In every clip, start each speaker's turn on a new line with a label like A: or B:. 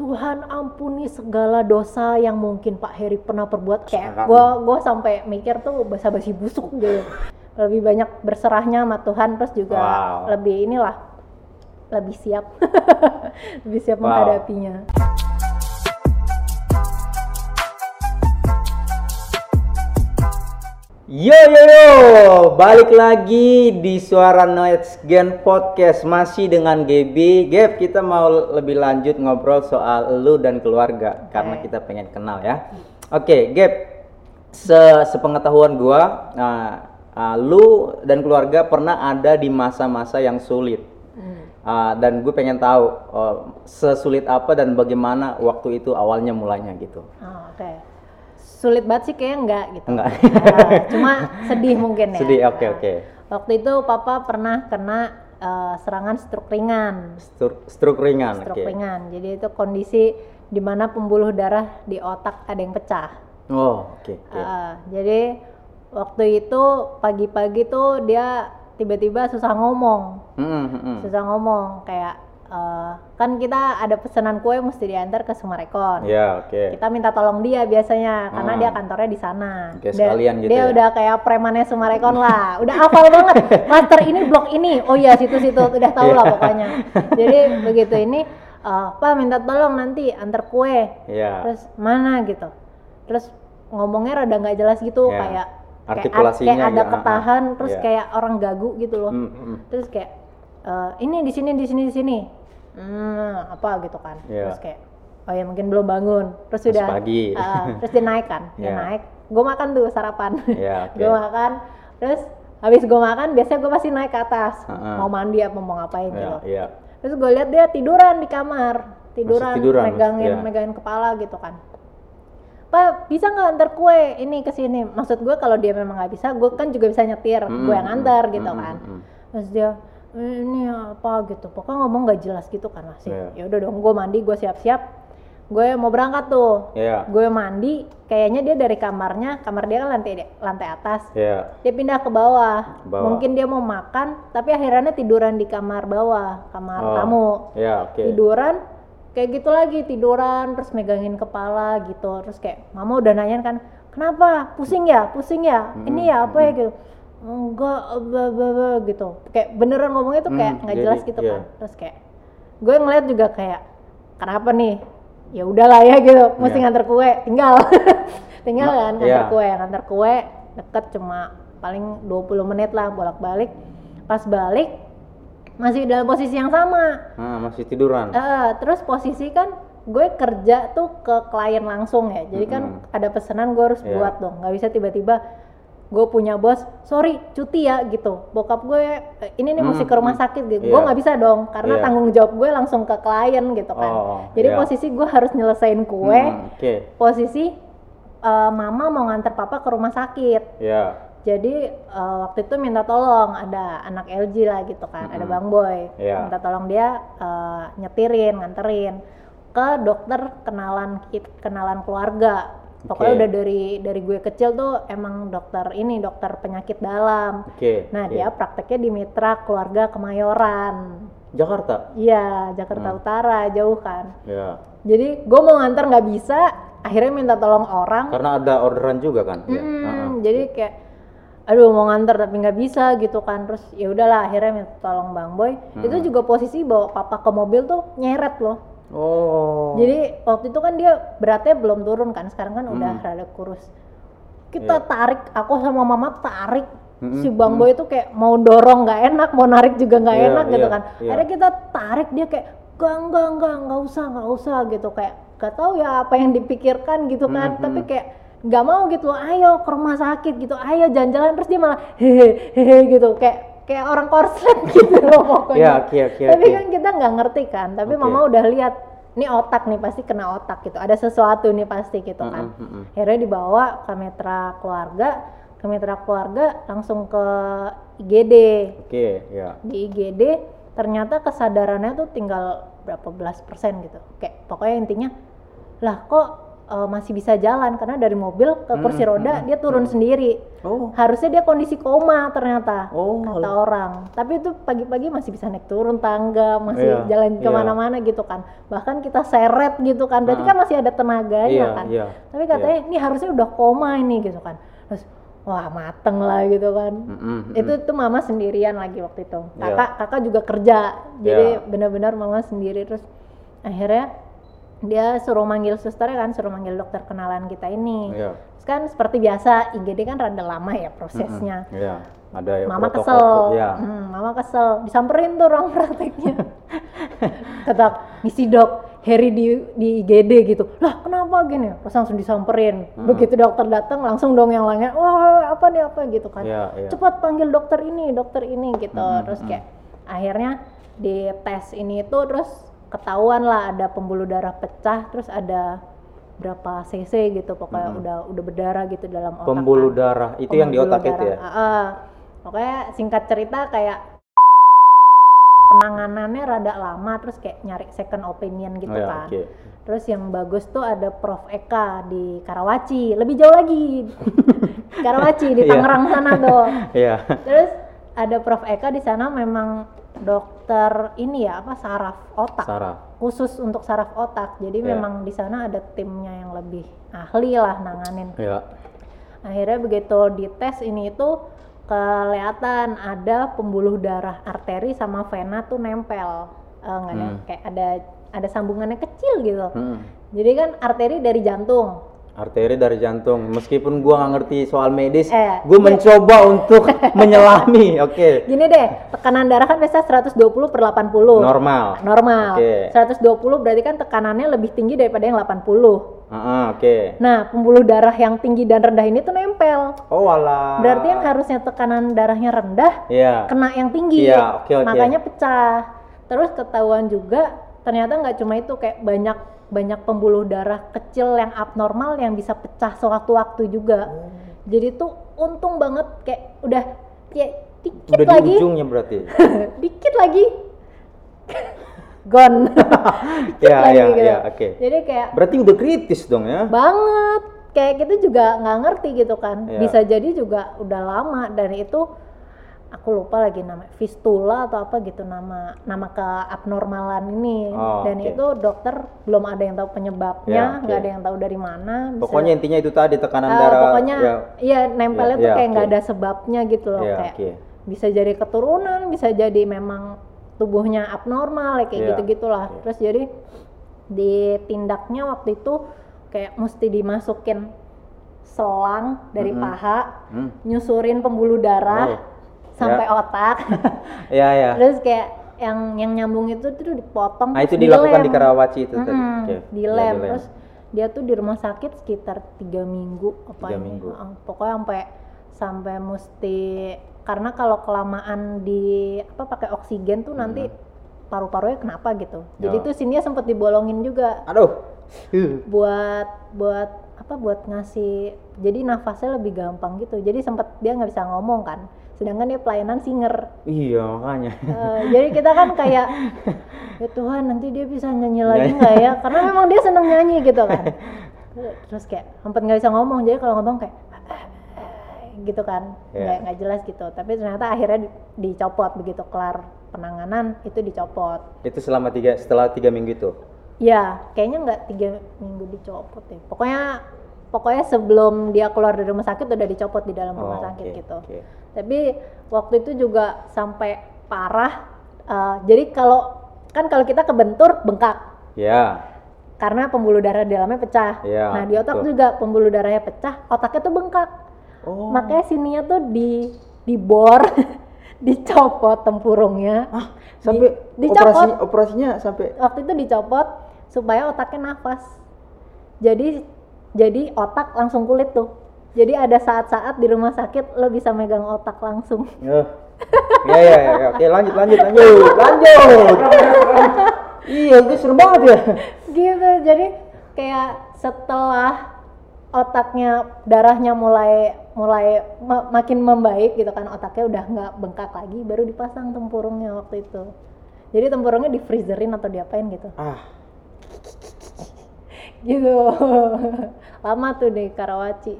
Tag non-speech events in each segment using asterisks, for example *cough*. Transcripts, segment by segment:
A: Tuhan ampuni segala dosa yang mungkin Pak Heri pernah perbuat. Kayak gua gua sampai mikir tuh basa-basi busuk gitu. Lebih banyak berserahnya sama Tuhan terus juga
B: Wow.
A: lebih inilah lebih siap. *laughs* Lebih siap
B: Wow.
A: menghadapinya
B: Yo yo yo, balik lagi di Suara Noise Gen Podcast masih dengan Gaby. Gab, kita mau lebih lanjut ngobrol soal lu dan keluarga karena
A: Oke.
B: kita pengen kenal ya. Oke, Gab. Se sepengetahuan gua, nah, ah, lu dan keluarga pernah ada di masa-masa yang sulit. Ah, dan gue pengen tahu oh, sesulit apa dan bagaimana waktu itu awalnya mulanya gitu.
A: Oh, oke sulit banget sih kayaknya enggak gitu
B: Enggak.
A: Nah, cuma sedih mungkin ya
B: Sedih, oke
A: Nah,
B: oke.
A: waktu itu papa pernah kena eh, serangan stroke ringan
B: Stroke, stroke ringan,
A: stroke
B: oke.
A: ringan. Jadi itu kondisi di mana pembuluh darah di otak ada yang pecah.
B: Oh, oke. oke.
A: Uh, jadi waktu itu pagi-pagi tuh dia tiba-tiba susah ngomong,
B: Mm, mm, mm.
A: susah ngomong kayak uh, kan kita ada pesanan kue mesti diantar ke Sumarekon.
B: Ya, oke.
A: Kita minta tolong dia biasanya karena
B: Hmm.
A: dia kantornya di sana.
B: Oke,
A: Dia-
B: sekalian gitu
A: Dia
B: ya.
A: udah kayak premannya Sumarekon lah. Udah hafal banget. Master ini blok ini. Oh iya situ-situ udah tahu lah
B: Iya.
A: pokoknya. Jadi begitu ini eh, Pak minta tolong nanti antar kue.
B: Ya.
A: Terus mana gitu. Terus ngomongnya rada nggak jelas gitu
B: Ya.
A: kayak
B: Artikulasinya
A: kayak ada
B: ah, ah.
A: ketahan terus
B: Ya.
A: kayak orang gagu gitu loh.
B: Mm, mm.
A: Terus kayak eh, ini di sini di sini di sini. Hmm, apa gitu kan.
B: Iya.
A: Terus kayak oh ya mungkin belum bangun. Terus
B: Terus
A: sudah
B: pagi. *laughs*
A: ah, terus dia naik kan. Dia
B: Iya.
A: naik. Gue makan tuh sarapan.
B: Iya, *laughs* oke.
A: gue makan. Terus habis gue makan biasanya gue pasti naik ke atas.
B: Ah, ah.
A: Mau mandi apa mau ngapain
B: Ya,
A: gitu.
B: iya.
A: Terus gue lihat dia tiduran di kamar. Tiduran,
B: tiduran,
A: megangin
B: iya.
A: megangin kepala gitu kan. Pak, bisa nggak antar kue ini ke sini? Maksud gue kalau dia memang nggak bisa, gue kan juga bisa nyetir,
B: Mm,
A: gue yang antar
B: mm,
A: gitu
B: mm,
A: kan.
B: mm.
A: Terus dia ini apa gitu, pokoknya ngomong nggak jelas gitu kan masih.
B: Iya.
A: Ya udah dong, gue mandi, gue siap-siap, gue mau berangkat tuh.
B: Iya.
A: Gue mandi, kayaknya dia dari kamarnya, kamar dia kan lantai lantai atas.
B: Iya.
A: Dia pindah ke bawah.
B: Bawah.
A: Mungkin dia mau makan, tapi akhirnya tiduran di kamar bawah, kamar
B: Oh,
A: tamu
B: Iya, oke.
A: tiduran kayak gitu lagi tiduran terus megangin kepala gitu terus kayak mama udah nanyain kan kenapa pusing ya pusing ya
B: Hmm,
A: ini ya apa ya gitu enggak bla gitu kayak beneran ngomongnya tuh kayak
B: Hmm,
A: nggak
B: jadi,
A: jelas gitu
B: iya.
A: kan terus kayak gue ngeliat juga kayak kenapa nih ya udahlah ya gitu mesti
B: Iya.
A: nganter kue tinggal *laughs* tinggal
B: Ma-
A: kan nganter
B: iya.
A: kue nganter kue deket cuma paling 20 menit lah bolak balik pas balik masih dalam posisi yang sama
B: Ah, masih tiduran.
A: Eh, terus posisi kan gue kerja tuh ke klien langsung ya jadi kan
B: Mm-mm.
A: ada pesanan gue harus
B: Iya.
A: buat dong nggak bisa tiba-tiba gue punya bos sorry cuti ya gitu bokap gue eh, ini nih mesti ke rumah
B: Mm,
A: sakit gitu
B: iya.
A: gue nggak bisa dong karena
B: Iya.
A: tanggung jawab gue langsung ke klien gitu kan
B: Oh,
A: jadi
B: iya.
A: posisi gue harus nyelesain kue
B: Hmm, Oke.
A: posisi eh, mama mau nganter papa ke rumah sakit
B: Ya.
A: jadi eh, waktu itu minta tolong ada anak LG lah gitu kan, ada
B: Mm-mm.
A: Bang Boy.
B: Iya.
A: Minta tolong dia eh, nyetirin, nganterin ke dokter kenalan kenalan keluarga. Pokoknya
B: Oke.
A: udah dari dari gue kecil tuh emang dokter ini dokter penyakit dalam.
B: Oke.
A: Nah,
B: oke.
A: dia prakteknya di Mitra Keluarga Kemayoran.
B: Jakarta.
A: Iya, Jakarta
B: Hmm.
A: Utara, jauh kan.
B: Ya.
A: Jadi gue mau nganter nggak bisa, akhirnya minta tolong orang.
B: Karena ada orderan juga kan? Iya.
A: Mm,
B: Ah, ah.
A: jadi kayak aduh mau nganter tapi nggak bisa gitu kan terus ya udahlah akhirnya minta tolong bang boy itu
B: Hmm.
A: juga posisi bawa papa ke mobil tuh nyeret loh
B: Oh.
A: jadi waktu itu kan dia beratnya belum turun kan sekarang kan udah
B: Hmm.
A: rada kurus kita
B: Iya.
A: tarik aku sama mama tarik
B: Mm-mm,
A: si bang
B: mm.
A: boy itu kayak mau dorong nggak enak mau narik juga nggak
B: Iya,
A: enak gitu
B: iya,
A: kan
B: iya.
A: akhirnya kita tarik dia kayak enggak enggak enggak nggak usah nggak usah gitu kayak gak tahu ya apa yang dipikirkan gitu kan
B: Mhm.
A: tapi kayak nggak mau gitu loh ayo ke rumah sakit gitu ayo jalan-jalan terus dia malah hehe hehe gitu kayak kayak orang korslet *laughs* gitu loh pokoknya
B: Iya, oke, oke,
A: tapi
B: oke.
A: kan kita nggak ngerti kan tapi
B: Oke.
A: mama udah lihat ini otak nih pasti kena otak gitu ada sesuatu nih pasti gitu kan
B: Mm-mm, mm-mm.
A: akhirnya dibawa ke mitra keluarga ke mitra keluarga langsung ke IGD
B: Oke, ya.
A: di IGD ternyata kesadarannya tuh tinggal berapa belas persen gitu kayak pokoknya intinya lah kok eh, masih bisa jalan karena dari mobil ke kursi
B: Mm,
A: roda
B: mm,
A: dia turun sendiri.
B: Oh.
A: Harusnya dia kondisi koma ternyata
B: Oh,
A: kata orang. Tapi itu pagi-pagi masih bisa naik turun tangga, masih
B: Iya,
A: jalan
B: iya.
A: ke mana-mana gitu kan. Bahkan kita seret gitu kan. Berarti
B: Ah.
A: kan masih ada tenaganya
B: Iya,
A: kan.
B: iya,
A: Tapi katanya ini harusnya udah koma ini gitu kan. Terus wah mateng lah gitu kan.
B: Mm-mm,
A: Itu tuh mama sendirian lagi waktu itu.
B: Iya.
A: Kakak kakak juga kerja. Jadi
B: Iya.
A: benar-benar mama sendiri terus akhirnya dia suruh manggil suster kan, suruh manggil dokter kenalan kita ini.
B: Iya.
A: Terus kan seperti biasa IGD kan rada lama ya prosesnya.
B: Iya. Ada ya
A: Mama
B: protokol-
A: kesel,
B: Iya.
A: Hmm, mama kesel, disamperin tuh ruang prakteknya. Kata *laughs* misi dok, Harry di di IGD gitu. Lah kenapa gini? Terus langsung disamperin.
B: Hmm.
A: Begitu dokter datang langsung dong yang lainnya, wah apa nih apa gitu kan.
B: Iya, iya.
A: Cepat panggil dokter ini, dokter ini gitu.
B: Hmm,
A: terus
B: hmm.
A: kayak akhirnya di tes ini tuh terus ketahuan lah ada pembuluh darah pecah, terus ada berapa cc gitu pokoknya udah udah berdarah gitu dalam otak.
B: Hmm. Pembuluh
A: kan.
B: darah itu yang di otak itu ya.
A: Ah, ah. Pokoknya singkat cerita kayak penanganannya rada lama terus kayak nyari second opinion gitu
B: Oh ya,
A: kan.
B: oke.
A: Terus yang bagus tuh ada Prof Eka di Karawaci, lebih jauh lagi. *laughs* Karawaci di
B: Iya.
A: Tangerang sana tuh. *laughs*
B: Iya.
A: Terus ada Prof Eka di sana memang dokter ini ya apa saraf otak
B: Sarah.
A: khusus untuk saraf otak. Jadi
B: Iya.
A: memang di sana ada timnya yang lebih ahli lah nanganin
B: Iya.
A: akhirnya begitu dites ini itu kelihatan ada pembuluh darah arteri sama vena tuh nempel Eh, nggak ada
B: Hmm.
A: kayak ada ada sambungannya kecil gitu
B: Mm.
A: jadi kan arteri dari jantung
B: Arteri dari jantung. Meskipun gua nggak ngerti soal medis,
A: Eh,
B: gua
A: iya.
B: mencoba untuk *laughs* menyelami. Oke.
A: gini deh tekanan darah kan biasa 120 per 80
B: Normal.
A: normal
B: Oke.
A: 120 berarti kan tekanannya lebih tinggi daripada yang 80
B: Ah, ah, Oke.
A: nah pembuluh darah yang tinggi dan rendah ini tuh nempel
B: Oh alah.
A: berarti yang harusnya tekanan darahnya rendah
B: Iya.
A: kena yang tinggi
B: Iya, oke, oke.
A: makanya pecah terus ketahuan juga ternyata nggak cuma itu kayak banyak banyak pembuluh darah kecil yang abnormal yang bisa pecah sewaktu-waktu juga
B: Oh.
A: jadi tuh untung banget kayak udah kayak dikit
B: Udah di
A: lagi
B: ujungnya berarti. *laughs*
A: dikit lagi *laughs* gone *laughs* dikit
B: Iya,
A: lagi
B: iya, oke.
A: jadi kayak
B: Berarti udah kritis dong ya.
A: banget kayak gitu juga nggak ngerti gitu kan
B: Iya.
A: bisa jadi juga udah lama dan itu aku lupa lagi nama fistula atau apa gitu nama nama keabnormalan ini
B: Oh,
A: dan
B: oke.
A: itu dokter belum ada yang tahu
B: Ya,
A: penyebabnya
B: oke.
A: nggak ada yang tahu dari mana bisa-
B: Pokoknya intinya itu tadi tekanan
A: Eh,
B: darah.
A: pokoknya
B: ya.
A: iya nempelnya
B: Iya,
A: tuh
B: iya,
A: kayak nggak
B: oke.
A: ada sebabnya gitu loh
B: Iya,
A: kayak
B: oke.
A: bisa jadi keturunan bisa jadi memang tubuhnya abnormal ya kayak
B: Iya,
A: gitu gitulah
B: iya.
A: terus jadi ditindaknya waktu itu kayak mesti dimasukin selang dari
B: Mm-mm.
A: paha
B: Hmm.
A: nyusurin pembuluh darah
B: Oh,
A: sampai
B: ya.
A: otak
B: Iya, *laughs* iya.
A: terus kayak yang yang nyambung itu tuh dipotong
B: Nah, itu dilakukan
A: dilem.
B: di Karawaci itu tadi.
A: Mm-mm,
B: Oke,
A: dilem
B: ya,
A: terus dia tuh di rumah sakit sekitar tiga minggu apa
B: Tiga
A: ini
B: minggu.
A: Heeh, pokoknya sampai sampai mesti karena kalau kelamaan di apa pakai oksigen tuh nanti paru-parunya kenapa gitu jadi
B: Ya.
A: tuh sini sempet dibolongin juga
B: Aduh.
A: Buat buat apa buat ngasih jadi nafasnya lebih gampang gitu jadi sempet dia nggak bisa ngomong kan sedangkan dia pelayanan singer.
B: Iya, makanya.
A: Eh, jadi kita kan kayak ya Tuhan nanti dia bisa nyanyi lagi nggak ya? Karena memang dia seneng nyanyi gitu kan. *laughs* Terus kayak sempat nggak bisa ngomong. Jadi kalau ngomong kayak gitu kan.
B: Iya.
A: nggak jelas gitu. Tapi ternyata akhirnya di- dicopot. Begitu kelar penanganan itu dicopot.
B: Itu selama tiga setelah tiga minggu itu.
A: ya kayaknya nggak tiga minggu dicopot ya pokoknya pokoknya sebelum dia keluar dari rumah sakit udah dicopot di dalam rumah
B: Oh,
A: sakit
B: oke,
A: gitu.
B: oke.
A: Tapi waktu itu juga sampai parah eh, jadi kalau kan kalau kita kebentur bengkak
B: Ya.
A: karena pembuluh darah di dalamnya pecah
B: Iya,
A: nah di otak
B: betul.
A: juga pembuluh darahnya pecah otaknya tuh bengkak
B: Oh.
A: makanya sininya tuh di dibor *laughs* dicopot tempurungnya
B: Ah, sampai
A: Di- dicopot.
B: operasi operasinya sampai
A: waktu itu dicopot supaya otaknya nafas jadi jadi otak langsung kulit tuh jadi ada saat-saat di rumah sakit lo bisa megang otak langsung
B: Ya. ya, ya, ya, ya. Oke, lanjut, lanjut, lanjut, lanjut. iya, itu seru banget ya.
A: gitu jadi kayak setelah otaknya darahnya mulai mulai ma- makin membaik gitu kan otaknya udah nggak bengkak lagi baru dipasang tempurungnya waktu itu jadi tempurungnya di freezerin atau diapain gitu
B: Ah,
A: gitu lama tuh di Karawaci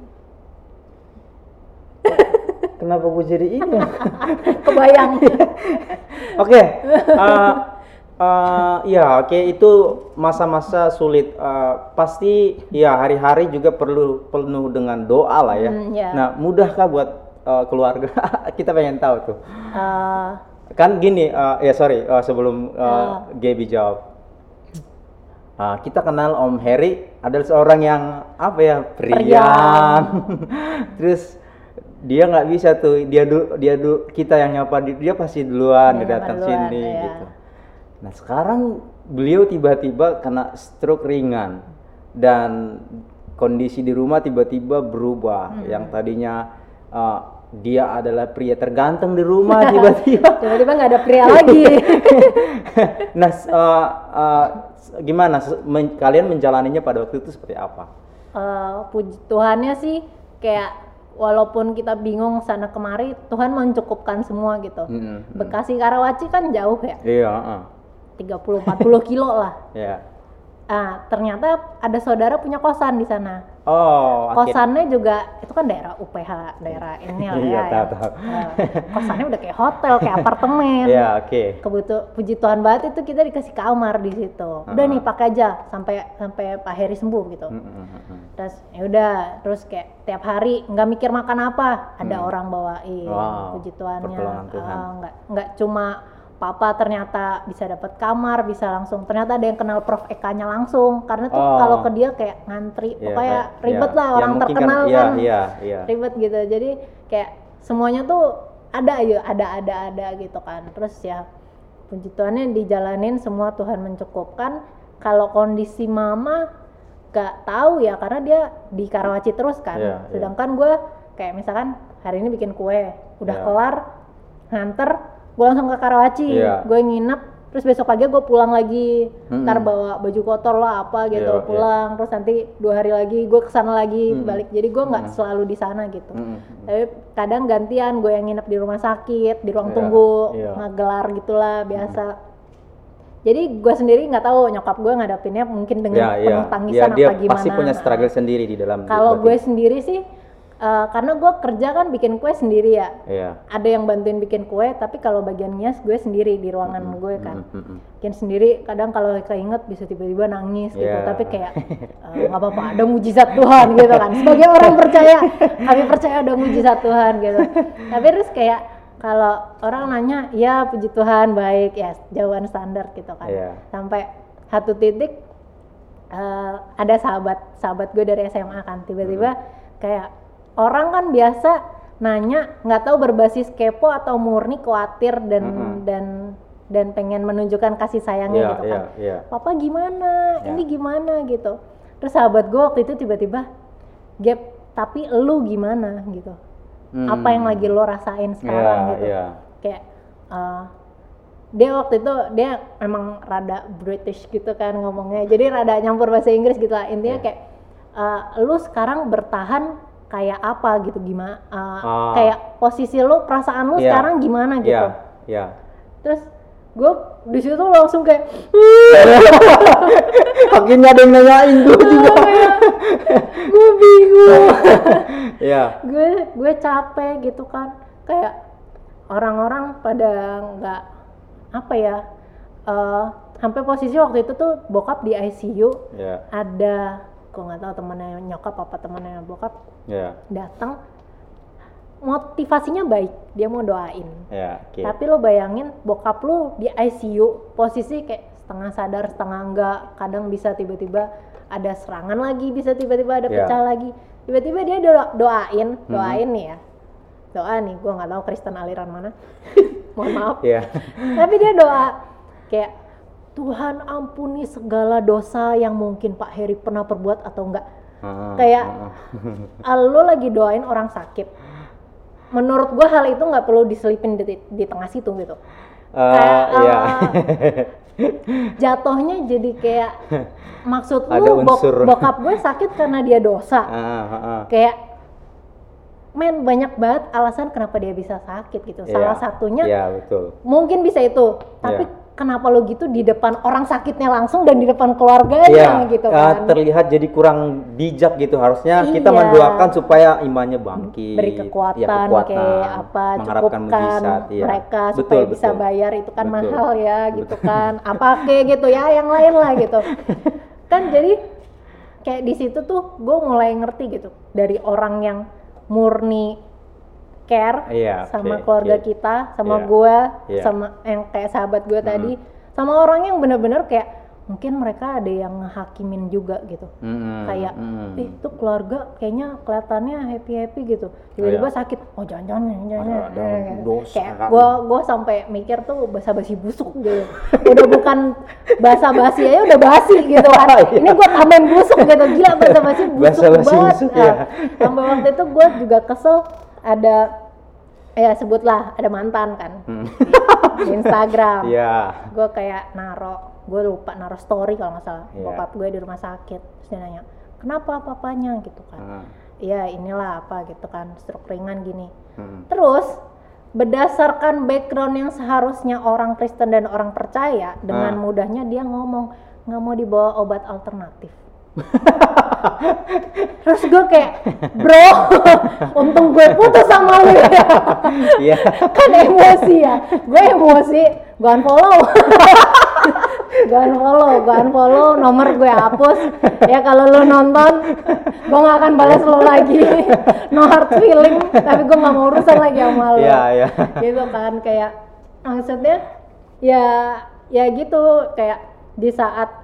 B: Kenapa gue jadi ini? ya? *laughs*
A: kebayang
B: Oke, eh, eh, ya oke itu masa-masa sulit. Eh, pasti ya hari-hari juga perlu penuh dengan doa lah ya.
A: Hmm, ya.
B: Nah mudahkah buat eh, keluarga? *laughs* Kita pengen tahu tuh.
A: Eh,
B: Kan gini, eh, ya sorry eh, sebelum eh,
A: Ah.
B: Gaby jawab. Ah, kita kenal Om Heri adalah seorang yang apa ya periang. *laughs* Terus dia nggak bisa tuh dia dulu dia dulu kita yang nyapa di- dia pasti duluan
A: Dia
B: datang
A: duluan,
B: sini
A: iya.
B: gitu. Nah sekarang beliau tiba-tiba kena stroke ringan dan kondisi di rumah tiba-tiba berubah.
A: Hmm.
B: Yang tadinya uh, dia adalah pria terganteng di rumah *laughs* tiba-tiba.
A: tiba-tiba nggak ada pria lagi *laughs*
B: nah uh, uh, gimana men- kalian menjalaninya pada waktu itu seperti apa?
A: Eh, puji Tuhannya sih kayak walaupun kita bingung sana kemari Tuhan mencukupkan semua gitu
B: Mm-mm.
A: Bekasi Karawaci kan jauh ya
B: Iya. uh,
A: 30-40 kilo lah *laughs*
B: ya.
A: ah ternyata ada saudara punya kosan di sana
B: Oh,
A: kosannya juga itu kan daerah UPH daerah ini lah *laughs*
B: Iya,
A: ya,
B: tahu,
A: ya.
B: tahu.
A: Eh, kosannya udah kayak hotel kayak apartemen *laughs*
B: Iya, oke.
A: kebutuh puji Tuhan banget itu kita dikasih kamar di situ udah nih pakai aja sampai sampai Pak Heri sembuh gitu
B: Mm, mm, mm, mm.
A: terus ya udah terus kayak tiap hari nggak mikir makan apa ada orang bawain
B: Hmm. Wow,
A: puji Tuhannya
B: Tuhan.
A: Ah, nggak nggak cuma papa ternyata bisa dapat kamar bisa langsung ternyata ada yang kenal Prof Eka-nya langsung karena tuh
B: Oh.
A: kalau ke dia kayak ngantri
B: Iya,
A: pokoknya
B: kayak-
A: ribet
B: iya.
A: lah
B: Ya,
A: orang
B: mungkin
A: terkenal
B: iya,
A: kan
B: Iya, iya.
A: ribet gitu jadi kayak semuanya tuh ada aja ada ada ada gitu kan terus ya puji Tuhannya dijalanin semua Tuhan mencukupkan kalau kondisi mama gak tahu ya karena dia di Karawaci terus kan
B: Iya, iya.
A: sedangkan gue kayak misalkan hari ini bikin kue udah
B: Iya.
A: kelar nganter gue langsung ke Karawaci
B: Iya.
A: gue nginep terus besok pagi gue pulang lagi
B: Mm-mm.
A: ntar bawa baju kotor lah apa gitu
B: Iya, iya.
A: pulang terus nanti dua hari lagi gue ke sana lagi
B: Mm-mm.
A: balik jadi gue nggak selalu di sana gitu
B: Mm, mm, mm.
A: tapi kadang gantian gue yang nginep di rumah sakit di ruang
B: Iya,
A: tunggu
B: iya.
A: ngegelar gitulah biasa jadi gue sendiri nggak tahu nyokap gue ngadapinnya mungkin dengan
B: Ya,
A: penuh
B: Ya,
A: tangisan
B: dia
A: apa gimana
B: pasti punya struggle sendiri di dalam
A: kalau gue sendiri sih eh, karena gue kerja kan bikin kue sendiri ya
B: Iya.
A: ada yang bantuin bikin kue tapi kalau bagian ngias gue sendiri di ruangan gue kan
B: Mm, mm, mm.
A: bikin sendiri kadang kalau keinget bisa tiba-tiba nangis gitu
B: Iya.
A: tapi kayak *laughs* eh, nggak apa-apa ada mujizat Tuhan gitu kan sebagai orang percaya kami percaya ada mujizat Tuhan gitu tapi terus kayak kalau orang nanya ya puji Tuhan baik ya jawaban standar gitu kan
B: Iya.
A: sampai satu titik eh, ada sahabat sahabat gue dari SMA kan tiba-tiba
B: Hmm.
A: kayak orang kan biasa nanya nggak tahu berbasis kepo atau murni khawatir dan
B: Mm-mm.
A: dan dan pengen menunjukkan kasih sayangnya
B: Iya,
A: gitu
B: iya,
A: kan
B: iya.
A: papa gimana
B: Ya.
A: ini gimana gitu terus sahabat gue waktu itu tiba-tiba gap tapi lu gimana gitu apa yang
B: Hmm.
A: lagi lo rasain sekarang
B: Iya,
A: gitu
B: iya.
A: kayak uh, dia waktu itu dia emang rada British gitu kan ngomongnya jadi rada nyampur bahasa Inggris gitu lah intinya
B: Iya.
A: kayak uh, lu sekarang bertahan kayak apa gitu gimana uh,
B: Ah.
A: kayak posisi lu perasaan lu
B: Iya.
A: sekarang gimana gitu
B: Iya, iya.
A: terus gue di situ langsung kayak *laughs*
B: Akhirnya ada yang nanyain gue juga.
A: gue bingung *laughs*
B: Iya.
A: gue gue capek gitu kan kayak orang-orang pada nggak apa ya eh sampai posisi waktu itu tuh bokap di ICU
B: Iya.
A: ada gue nggak tahu temennya nyokap apa temennya bokap
B: Iya.
A: datang motivasinya baik dia mau doain
B: Iya, oke.
A: tapi lo bayangin bokap lu di ICU posisi kayak setengah sadar setengah enggak kadang bisa tiba-tiba ada serangan lagi bisa tiba-tiba ada
B: Ya.
A: pecah lagi tiba-tiba dia do- doain
B: Mhm.
A: doain nih ya doa nih gua nggak tahu Kristen aliran mana *laughs* mohon maaf
B: Iya.
A: tapi dia doa kayak Tuhan ampuni segala dosa yang mungkin Pak Heri pernah perbuat atau enggak
B: Heeh,
A: Kayak-
B: heeh.
A: lo lagi doain orang sakit menurut gua hal itu nggak perlu diselipin di, di tengah situ gitu
B: Eh,
A: kayak,
B: iya. *laughs*
A: jatuhnya jadi kayak maksud
B: Ada
A: lu bok- bokap gue sakit karena dia dosa
B: Heeh, heeh.
A: kayak men banyak banget alasan kenapa dia bisa sakit gitu salah
B: Iya,
A: satunya
B: Iya, betul.
A: mungkin bisa itu tapi
B: Iya.
A: Kenapa lo gitu di depan orang sakitnya langsung dan di depan keluarganya
B: Iya,
A: gitu
B: eh,
A: kan
B: terlihat jadi kurang bijak gitu. Harusnya kita
A: Iya.
B: mendoakan supaya imannya bangkit.
A: beri kekuatan,
B: ya, kekuatan,
A: kayak apa cukupkan
B: mujizat, iya.
A: mereka
B: Betul,
A: supaya bisa
B: betul.
A: bayar itu kan
B: Betul.
A: mahal ya gitu kan apa kayak gitu ya yang lain lah gitu *laughs* kan jadi kayak di situ tuh gue mulai ngerti gitu dari orang yang murni care
B: Iya,
A: sama
B: oke,
A: keluarga
B: oke.
A: kita sama
B: Iya.
A: gue
B: Iya.
A: sama yang kayak sahabat gue tadi sama orang yang bener-bener kayak mungkin mereka ada yang ngehakimin juga gitu
B: Mm-mm,
A: kayak
B: mm-mm.
A: ih tuh keluarga kayaknya kelatannya happy happy gitu tiba-tiba
B: Iya.
A: sakit oh jangan-jangan jangan
B: Ada- ada dosa
A: kayak gua gua sampai mikir tuh basa basi busuk gitu udah bukan basa basi aja udah basi gitu kan *laughs*
B: Iya.
A: ini gua tambahin busuk gitu gila basa basi busuk
B: Basa-basi
A: banget
B: busuk, ya.
A: sampai waktu itu gua juga kesel ada ya sebutlah ada mantan kan
B: Hmm. *laughs*
A: di Instagram
B: Iya.
A: gue kayak naro gue lupa naro story kalau nggak salah
B: Iya.
A: bokap gue di rumah sakit terus dia nanya kenapa papanya gitu kan
B: Ah,
A: iya inilah apa gitu kan stroke ringan gini
B: mm.
A: terus berdasarkan background yang seharusnya orang Kristen dan orang percaya dengan
B: Ah.
A: mudahnya dia ngomong nggak mau dibawa obat alternatif *laughs* terus gue kayak bro *laughs* untung gue putus sama lu ya. *laughs*
B: Iya.
A: kan emosi ya. Gue emosi gue unfollow. Gue unfollow gue unfollow nomor gue hapus. Ya kalau lu nonton gue nggak akan balas lo lagi. No hard feeling tapi gue nggak mau urusan lagi sama lo
B: Iya, iya.
A: gitu kan kayak maksudnya ya ya gitu. Kayak di saat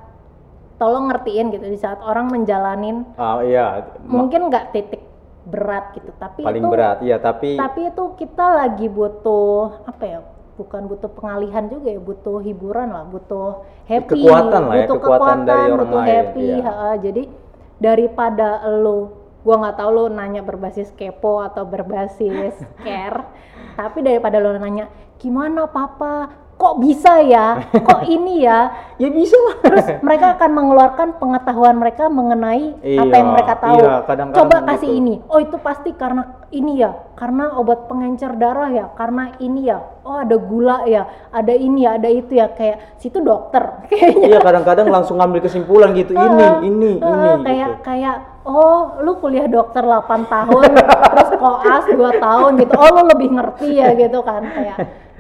A: tolong ngertiin gitu di saat orang menjalanin
B: Ah, iya.
A: Mungkin nggak titik berat gitu tapi
B: paling
A: itu
B: berat, iya. Tapi,
A: tapi itu kita lagi butuh apa ya bukan butuh pengalihan juga ya butuh hiburan lah butuh happy
B: Kekuatan lah ya,
A: butuh
B: kekuatan dari orang
A: butuh
B: lain,
A: happy
B: iya.
A: ha-ha. jadi daripada lo gua nggak tahu lo nanya berbasis kepo atau berbasis *laughs* care tapi daripada lo nanya gimana papa kok bisa ya *laughs* kok ini ya
B: ya bisa lah.
A: terus mereka akan mengeluarkan pengetahuan mereka mengenai apa
B: Iya,
A: yang mereka tahu.
B: iya, kadang-kadang
A: Coba
B: gitu.
A: kasih ini. Oh itu pasti karena ini ya, karena obat pengencer darah ya, karena ini ya. Oh ada gula ya, ada ini ya, ada itu ya. Kayak situ dokter *laughs* kayaknya.
B: Iya, kadang-kadang langsung ngambil kesimpulan gitu. Ini, ini, ini
A: kayak
B: gitu.
A: kayak oh lu kuliah dokter 8 tahun terus koas 2 tahun gitu oh lu lebih ngerti ya gitu kan kayak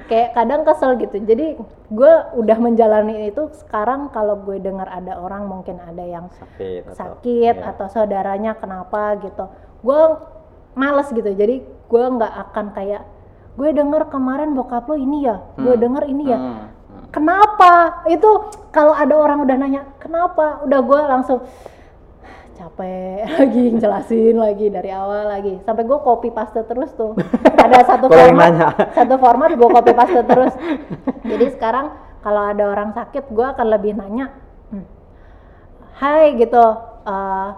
A: kayak kadang kesel gitu jadi gue udah menjalani itu sekarang kalau gue dengar ada orang mungkin ada yang
B: Sakit atau
A: sakit
B: iya.
A: atau saudaranya kenapa gitu gue males gitu jadi gue nggak akan kayak gue denger kemarin bokap lo ini ya gue
B: Hmm.
A: denger ini ya
B: Hmm, hmm.
A: kenapa itu kalau ada orang udah nanya kenapa udah gue langsung capek *laughs* lagi jelasin lagi dari awal lagi. Sampai gue copy paste terus tuh. *laughs* Ada satu format *laughs* satu format gue copy paste terus. Jadi sekarang kalau ada orang sakit gue akan lebih nanya "Hmm, Hai gitu. Eh,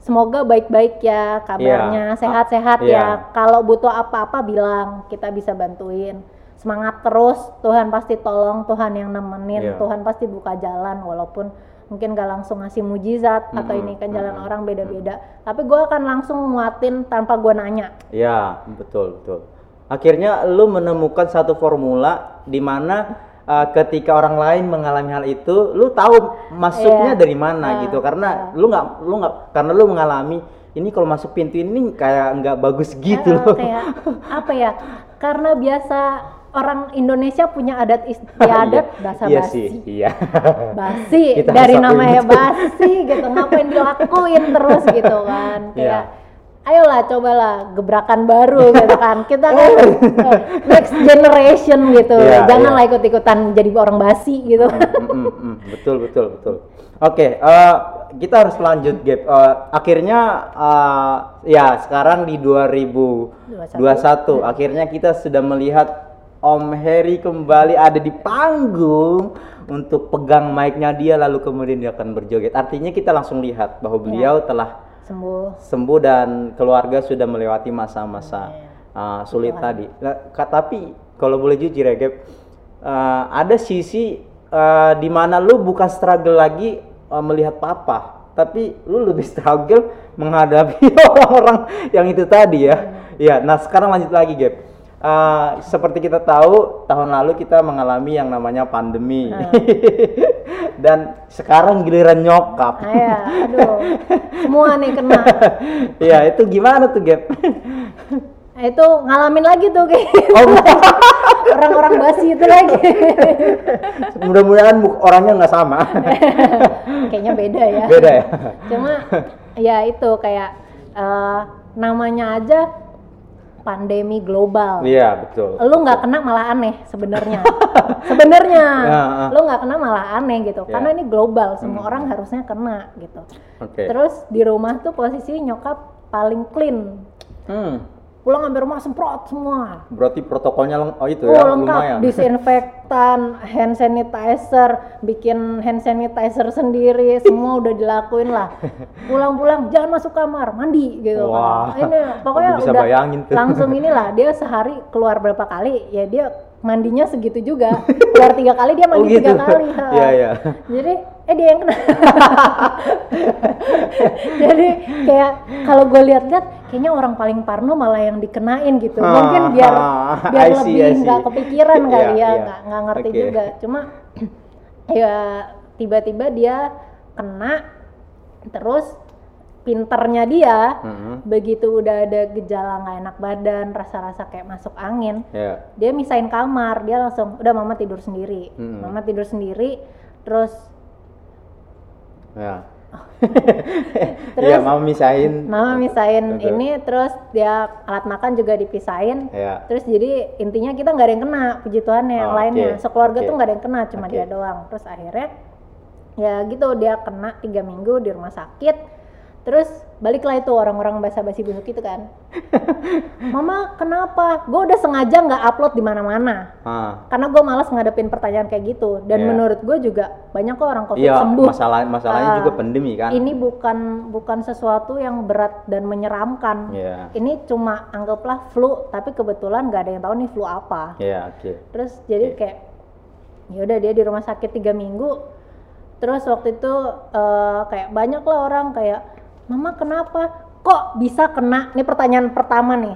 A: semoga baik-baik ya kabarnya
B: Iya.
A: sehat-sehat
B: Iya.
A: ya kalau butuh apa-apa bilang. Kita bisa bantuin. Semangat terus. Tuhan pasti tolong Tuhan yang nemenin.
B: Iya.
A: Tuhan pasti buka jalan walaupun mungkin gak langsung ngasih mujizat atau
B: Mm-mm,
A: ini kan jalan
B: mm-mm,
A: orang beda-beda tapi gue akan langsung nguatin tanpa gue nanya
B: Ya, betul, betul. Akhirnya lu menemukan satu formula di mana uh, ketika orang lain mengalami hal itu, lu tahu masuknya
A: Iya.
B: dari mana
A: Ah,
B: gitu. Karena lu nggak lu nggak karena lu mengalami ini kalau masuk pintu ini kayak nggak bagus gitu
A: Eh,
B: loh.
A: kayak *laughs* apa ya karena biasa orang Indonesia punya adat istiadat *laughs* bahasa
B: iya
A: basi
B: sih, iya. *laughs*
A: basi *laughs*
B: Kita
A: dari namanya
B: itu.
A: basi gitu ngapain dilakuin terus gitu kan kayak ayolah cobalah gebrakan baru gitu kan kita kan eh, next generation gitu
B: Iya,
A: janganlah
B: iya.
A: ikut-ikutan jadi orang basi gitu
B: Mm, mm, mm. betul betul betul. Oke, eh, kita harus lanjut, Gap. Eh, akhirnya eh, ya sekarang di 2021 akhirnya kita sudah melihat Om Heri kembali ada di panggung untuk pegang mic-nya dia lalu kemudian dia akan berjoget. Artinya kita langsung lihat bahwa beliau telah
A: sembuh
B: sembuh dan keluarga sudah melewati masa-masa uh, sulit tadi. Nah, tapi kalau boleh jujur ya, Gap, uh, ada sisi uh, di mana lu bukan struggle lagi uh, melihat papa, tapi lu lebih struggle menghadapi *laughs* orang-orang yang itu tadi ya. Ya, nah sekarang lanjut lagi, Gap. Uh, seperti kita tahu tahun lalu kita mengalami yang namanya pandemi.
A: Ah. *laughs*
B: dan sekarang giliran nyokap.
A: Ah, ya, aduh, semua nih kena. *laughs*
B: ya itu gimana tuh Gap?
A: Nah, itu ngalamin lagi tuh kayak
B: oh, *laughs*
A: orang-orang basi itu lagi.
B: mudah-mudahan orangnya nggak sama.
A: Kayaknya beda ya.
B: beda ya.
A: Cuma ya itu kayak eh, namanya aja pandemi global.
B: iya betul
A: Lu nggak kena malah aneh sebenarnya. *laughs* sebenarnya
B: Ya, *laughs* ah.
A: lu nggak kena malah aneh gitu.
B: Ya.
A: Karena ini global, semua orang harusnya kena gitu.
B: oke
A: Terus di rumah tuh posisi nyokap paling clean.
B: hmm.
A: Pulang sampai rumah semprot semua.
B: berarti protokolnya leng- oh itu
A: Oh,
B: ya
A: lengkap,
B: lumayan *laughs*
A: disinfektan, hand sanitizer, bikin hand sanitizer sendiri, semua udah dilakuin lah. *laughs* Pulang-pulang jangan masuk kamar, mandi gitu
B: Wah,
A: kan. Ini pokoknya
B: bisa
A: udah
B: bayangin tuh.
A: langsung inilah *laughs* dia sehari keluar berapa kali, ya dia mandinya segitu juga. Keluar tiga kali dia
B: Oh
A: mandi tiga
B: gitu.
A: kali. ha.
B: Iya, iya.
A: Jadi eh dia yang kena. *laughs* Jadi kayak kalau gue lihat-lihat kayaknya orang paling parno malah yang dikenain gitu. Mungkin biar
B: Ah,
A: biar
B: I see,
A: lebih nggak kepikiran *laughs* kali
B: Iya,
A: ya,
B: iya.
A: nggak nggak ngerti
B: Oke.
A: juga. Cuma *clears throat* ya tiba-tiba dia kena terus pinternya dia
B: Mhm.
A: begitu udah ada gejala nggak enak badan rasa-rasa kayak masuk angin
B: ya
A: dia misain kamar dia langsung udah mama tidur sendiri
B: Mm-mm.
A: mama tidur sendiri terus
B: ya *laughs*
A: Terus-
B: Iya, mau misahin
A: mama misain
B: Betul.
A: ini terus dia alat makan juga dipisahin
B: ya
A: terus jadi intinya kita nggak ada yang kena puji Tuhan ya yang
B: Oh,
A: lainnya
B: oke.
A: sekeluarga
B: Oke.
A: tuh nggak ada yang kena cuma
B: Oke.
A: dia doang terus akhirnya ya gitu dia kena tiga minggu di rumah sakit terus baliklah itu orang-orang basa-basi busuk itu kan. *laughs* Mama kenapa? Gue udah sengaja nggak upload di mana-mana.
B: Ah.
A: Karena gue malas ngadepin pertanyaan kayak gitu. Dan
B: Iya.
A: menurut gue juga banyak kok orang covid
B: iya
A: sembuh.
B: masalah masalahnya
A: Ah,
B: juga pandemi kan?
A: ini bukan bukan sesuatu yang berat dan menyeramkan.
B: Iya.
A: ini cuma anggaplah flu tapi kebetulan nggak ada yang tahu nih flu apa.
B: Iya, oke.
A: terus jadi kayak ya udah dia di rumah sakit tiga minggu. Terus waktu itu eh, kayak banyak lah orang kayak mama kenapa? Kok bisa kena? Ini pertanyaan pertama nih.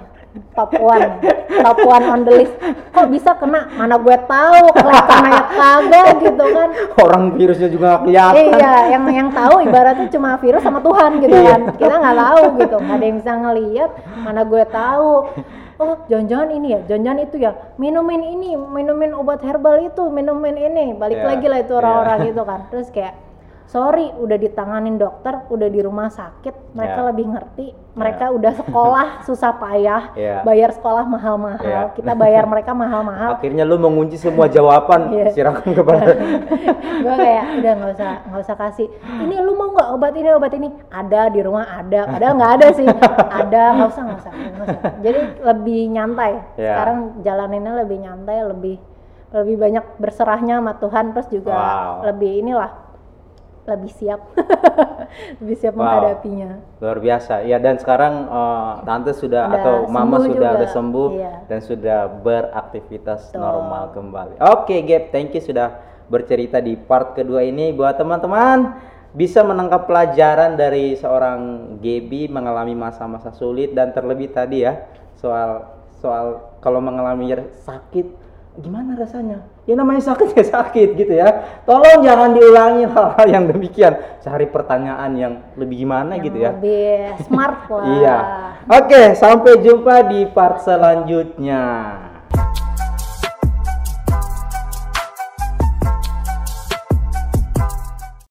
A: Top one. Top one on the list. Kok bisa kena? Mana gue tahu kelihatan aja kagak gitu kan?
B: Orang virusnya juga nggak kelihatan.
A: iya yang yang tahu ibaratnya cuma virus sama Tuhan gitu
B: Iya.
A: kan kita nggak tahu gitu. Nggak ada yang bisa ngelihat. Mana gue tahu? Oh jangan-jangan ini ya? Jangan-jangan itu ya? Minumin ini minumin obat herbal itu minumin ini. Balik
B: Iya,
A: lagi lah itu
B: iya.
A: orang-orang gitu kan. Terus kayak sorry udah ditanganin dokter udah di rumah sakit mereka
B: Iya.
A: lebih ngerti mereka udah sekolah *laughs* susah payah
B: Iya.
A: bayar sekolah mahal-mahal
B: Iya.
A: kita bayar mereka *laughs* mahal-mahal
B: Akhirnya lu mengunci semua jawaban *laughs*
A: Iya.
B: silakan kepada
A: gue kayak udah nggak usah nggak usah kasih ini lu mau nggak obat ini obat ini ada di rumah ada padahal nggak ada sih ada nggak usah nggak usah usah jadi lebih nyantai
B: Ya.
A: sekarang jalaninnya lebih nyantai lebih lebih banyak berserahnya sama Tuhan terus juga
B: Wow.
A: lebih inilah lebih siap *laughs* lebih siap
B: Wow.
A: menghadapinya
B: luar biasa. Ya dan sekarang eh, tante sudah
A: Udah
B: atau mama sudah
A: juga.
B: udah sembuh
A: Iya.
B: dan sudah beraktivitas
A: Betul.
B: normal kembali. Oke, Gap, thank you sudah bercerita di part kedua ini buat teman-teman bisa menangkap pelajaran dari seorang Gaby mengalami masa-masa sulit dan terlebih tadi ya soal soal kalau mengalami sakit gimana rasanya? Ya namanya sakit *laughs* ya sakit gitu ya. Tolong jangan diulangi hal-hal yang demikian. Cari pertanyaan yang lebih gimana
A: yang
B: gitu ya.
A: lebih smart *laughs* lah.
B: Iya. Oke sampai jumpa di part selanjutnya